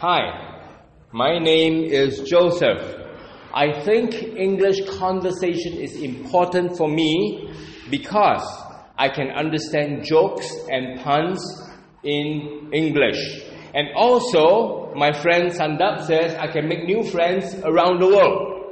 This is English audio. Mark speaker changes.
Speaker 1: Hi, my name is Joseph. I think English conversation is important for me because I can understand jokes and puns in English. And also, my friend Sandap says I can make new friends around the world.